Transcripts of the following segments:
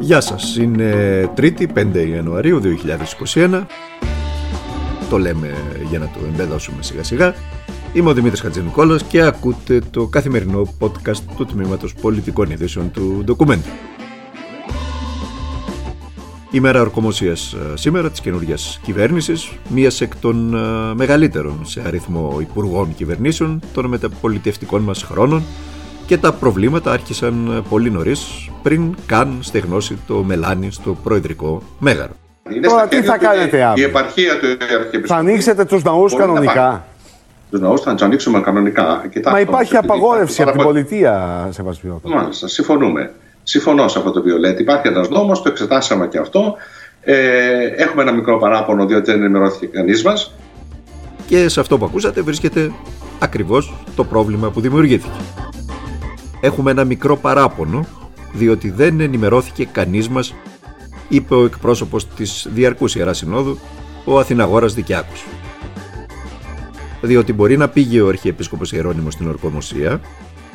Γεια σας, είναι 3η 5 Ιανουαρίου 2021 Το λέμε για να το εμπεδώσουμε σιγά σιγά. Είμαι ο Δημήτρης Χατζηνικόλας και ακούτε το καθημερινό podcast του Τμήματος Πολιτικών Ειδήσεων του Document η μέρα ορκομοσίας ε, σήμερα της καινούργιας κυβέρνησης, μίας εκ των ε, μεγαλύτερων σε αριθμό υπουργών κυβερνήσεων των μεταπολιτευτικών μας χρόνων και τα προβλήματα άρχισαν ε, πολύ νωρίς πριν καν στεγνώσει το μελάνι στο προεδρικό μέγαρο. Τώρα τι θα κάνετε αύριο. Η επαρχία του Αρχιεπισκοπικού. Θα ανοίξετε τους ναούς κανονικά; Τους ναούς θα τους ανοίξουμε κανονικά. Κοιτάξτε, Μα υπάρχει απαγόρευση από την πολιτεία, Σεβασμιώτα. Μάλιστα, συμφωνούμε. Συμφωνώ σε αυτό το βιολέτ. Υπάρχει ένας νόμος, το εξετάσαμε και αυτό. Ε, έχουμε ένα μικρό παράπονο διότι δεν ενημερώθηκε κανείς μας. Και σε αυτό που ακούσατε βρίσκεται ακριβώς το πρόβλημα που δημιουργήθηκε. Έχουμε ένα μικρό παράπονο διότι δεν ενημερώθηκε κανείς μας, είπε ο εκπρόσωπος της Διαρκούς Ιεράς Συνόδου, ο Αθηναγόρας Δικιάκος. Διότι μπορεί να πήγε ο Αρχιεπίσκοπος Ιερώνυμος στην ορκομοσία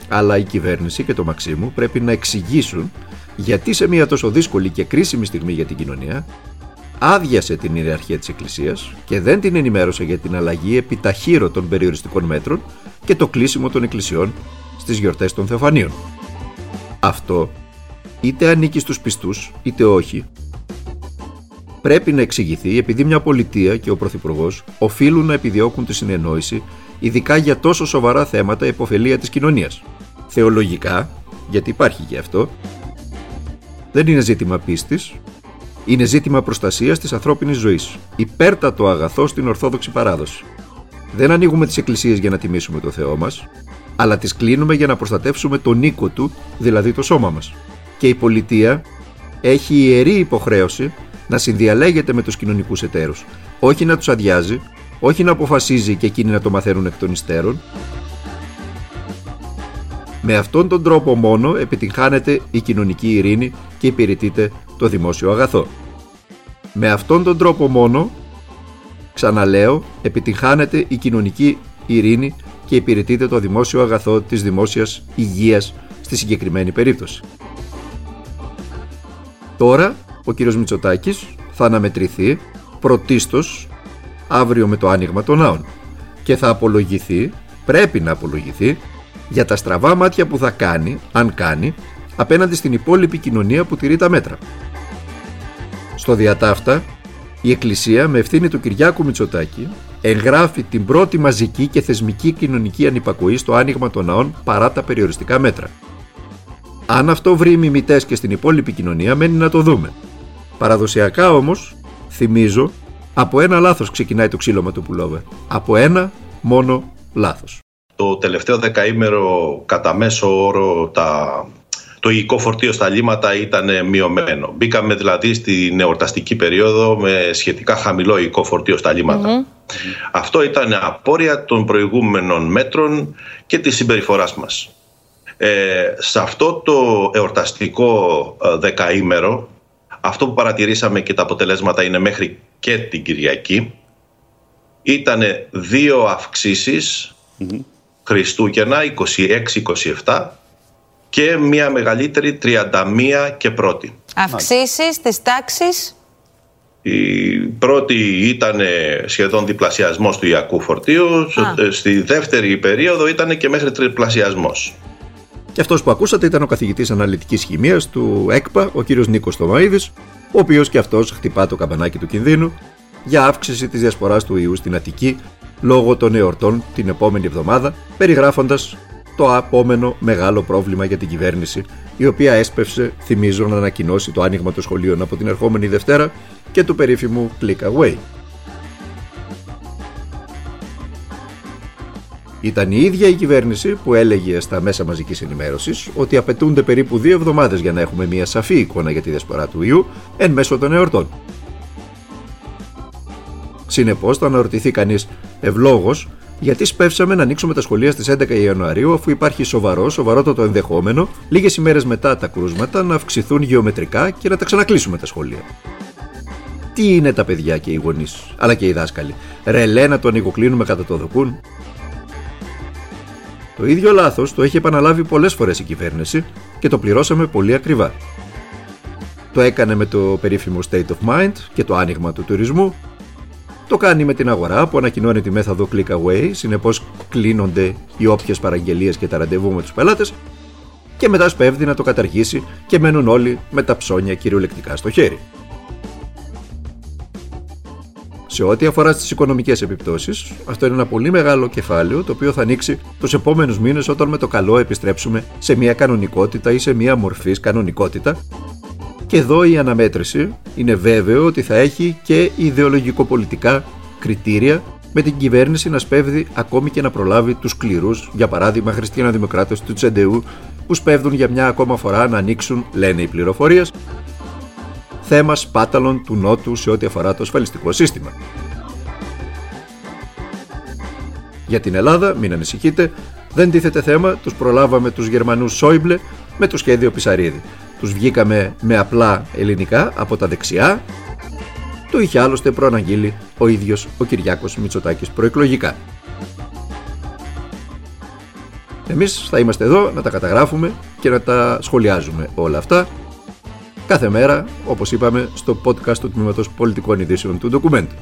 αλλά η κυβέρνηση και το Μαξίμου πρέπει να εξηγήσουν γιατί σε μια τόσο δύσκολη και κρίσιμη στιγμή για την κοινωνία άδειασε την ιεραρχία της Εκκλησίας και δεν την ενημέρωσε για την αλλαγή επιταχύρω των περιοριστικών μέτρων και το κλείσιμο των εκκλησιών στις γιορτές των Θεοφανίων. Αυτό είτε ανήκει στους πιστούς είτε όχι πρέπει να εξηγηθεί επειδή μια πολιτεία και ο Πρωθυπουργός οφείλουν να επιδιώκουν τη συνεννόηση ειδικά για τόσο σοβαρά θέματα υποφελία της κοινωνίας. Θεολογικά, γιατί υπάρχει και αυτό, δεν είναι ζήτημα πίστης, είναι ζήτημα προστασίας της ανθρώπινης ζωής, υπέρτατο αγαθό στην Ορθόδοξη παράδοση. Δεν ανοίγουμε τις εκκλησίες για να τιμήσουμε το Θεό μας, αλλά τις κλείνουμε για να προστατεύσουμε τον οίκο του, δηλαδή το σώμα μας. Και η πολιτεία έχει ιερή υποχρέωση να συνδιαλέγεται με τους κοινωνικούς εταίρους, όχι να τους αδειάζει, όχι να αποφασίζει και εκείνοι να το μαθαίνουν εκ των υστέρων. Με αυτόν τον τρόπο μόνο επιτυγχάνεται η κοινωνική ειρήνη και υπηρετείται το δημόσιο αγαθό. Με αυτόν τον τρόπο μόνο, ξαναλέω, επιτυγχάνεται η κοινωνική ειρήνη και υπηρετείται το δημόσιο αγαθό της δημόσιας υγείας στη συγκεκριμένη περίπτωση. Τώρα, ο κύριος Μητσοτάκης θα αναμετρηθεί πρωτίστως αύριο με το άνοιγμα των ναών και θα απολογηθεί, πρέπει να απολογηθεί, για τα στραβά μάτια που θα κάνει, αν κάνει, απέναντι στην υπόλοιπη κοινωνία που τηρεί τα μέτρα. Στο διατάφτα, η Εκκλησία με ευθύνη του Κυριάκου Μητσοτάκη εγγράφει την πρώτη μαζική και θεσμική κοινωνική ανυπακοή στο άνοιγμα των ναών παρά τα περιοριστικά μέτρα. Αν αυτό βρει μιμητές και στην υπόλοιπη κοινωνία, μένει να το δούμε. Παραδοσιακά όμως, θυμίζω από ένα λάθος ξεκινάει το ξύλωμα του πουλόβε. Από ένα μόνο λάθος. Το τελευταίο δεκαήμερο κατά μέσο όρο τα... το υλικό φορτίο στα λίματα ήταν μειωμένο. Μπήκαμε δηλαδή στην εορταστική περίοδο με σχετικά χαμηλό υλικό φορτίο στα λιματα Αυτό ήταν απόρρια των προηγούμενων μέτρων και της συμπεριφοράς μας. Ε, σε αυτό το εορταστικό ε, δεκαήμερο αυτό που παρατηρήσαμε και τα αποτελέσματα είναι μέχρι και την Κυριακή. Ήταν δύο αυξήσεις mm-hmm. Χριστούγεννα 26-27 και μια μεγαλύτερη 31 και πρώτη. Αυξήσεις της τάξης; Η πρώτη ήταν σχεδόν διπλασιασμός του Ιακού φορτίου, στη δεύτερη περίοδο ήταν και μέχρι τριπλασιασμός. Και αυτός που ακούσατε ήταν ο καθηγητής αναλυτικής χημίας του ΕΚΠΑ, ο κύριος Νίκος Τωμαίδη, ο οποίος και αυτός χτυπά το καμπανάκι του κινδύνου για αύξηση της διασποράς του ιού στην Αττική λόγω των εορτών την επόμενη εβδομάδα, περιγράφοντας το επόμενο μεγάλο πρόβλημα για την κυβέρνηση, η οποία έσπευσε, θυμίζω, να ανακοινώσει το άνοιγμα των σχολείων από την ερχόμενη Δευτέρα και του περίφημου Click Away. Ήταν η ίδια η κυβέρνηση που έλεγε στα μέσα μαζικής ενημέρωσης ότι απαιτούνται περίπου δύο εβδομάδες για να έχουμε μια σαφή εικόνα για τη διασπορά του ιού εν μέσω των εορτών. Συνεπώς, θα αναρωτηθεί κανείς ευλόγως γιατί σπεύσαμε να ανοίξουμε τα σχολεία στις 11 Ιανουαρίου, αφού υπάρχει σοβαρό, σοβαρότατο ενδεχόμενο λίγες ημέρες μετά τα κρούσματα να αυξηθούν γεωμετρικά και να τα ξανακλείσουμε τα σχολεία. Τι είναι τα παιδιά και οι γονείς, αλλά και οι δάσκαλοι; Ρελέ να το ανοιγοκλίνουμε κατά το δοκούν. Το ίδιο λάθος το έχει επαναλάβει πολλές φορές η κυβέρνηση και το πληρώσαμε πολύ ακριβά. Το έκανε με το περίφημο State of Mind και το άνοιγμα του τουρισμού. Το κάνει με την αγορά που ανακοινώνει τη μέθοδο click away, συνεπώς κλείνονται οι όποιες παραγγελίες και τα ραντεβού με τους πελάτες και μετά σπέβδει να το καταργήσει και μένουν όλοι με τα ψώνια κυριολεκτικά στο χέρι. Σε ό,τι αφορά στις οικονομικές επιπτώσεις, αυτό είναι ένα πολύ μεγάλο κεφάλαιο το οποίο θα ανοίξει τους επόμενους μήνες όταν με το καλό επιστρέψουμε σε μια κανονικότητα ή σε μια μορφή κανονικότητα. Και εδώ η αναμέτρηση είναι βέβαιο ότι θα έχει και ιδεολογικοπολιτικά κριτήρια με την κυβέρνηση να σπέβδει ακόμη και να προλάβει τους σκληρού, για παράδειγμα χριστιανοδημοκράτες του Τσεντεού, που σπέβδουν για μια ακόμα φορά να ανοίξουν, λένε οι πληροφορίες, θέμα σπάταλων του Νότου σε ό,τι αφορά το ασφαλιστικό σύστημα. Για την Ελλάδα, μην ανησυχείτε, δεν τίθεται θέμα, τους προλάβαμε τους Γερμανούς Σόιμπλε με το σχέδιο Πισαρίδη. Τους βγήκαμε με απλά ελληνικά από τα δεξιά, το είχε άλλωστε προαναγγείλει ο ίδιος ο Κυριάκος Μητσοτάκης προεκλογικά. Εμείς θα είμαστε εδώ να τα καταγράφουμε και να τα σχολιάζουμε όλα αυτά κάθε μέρα, όπως είπαμε, στο podcast του Τμήματος Πολιτικών Ειδήσεων του Ντοκουμέντου.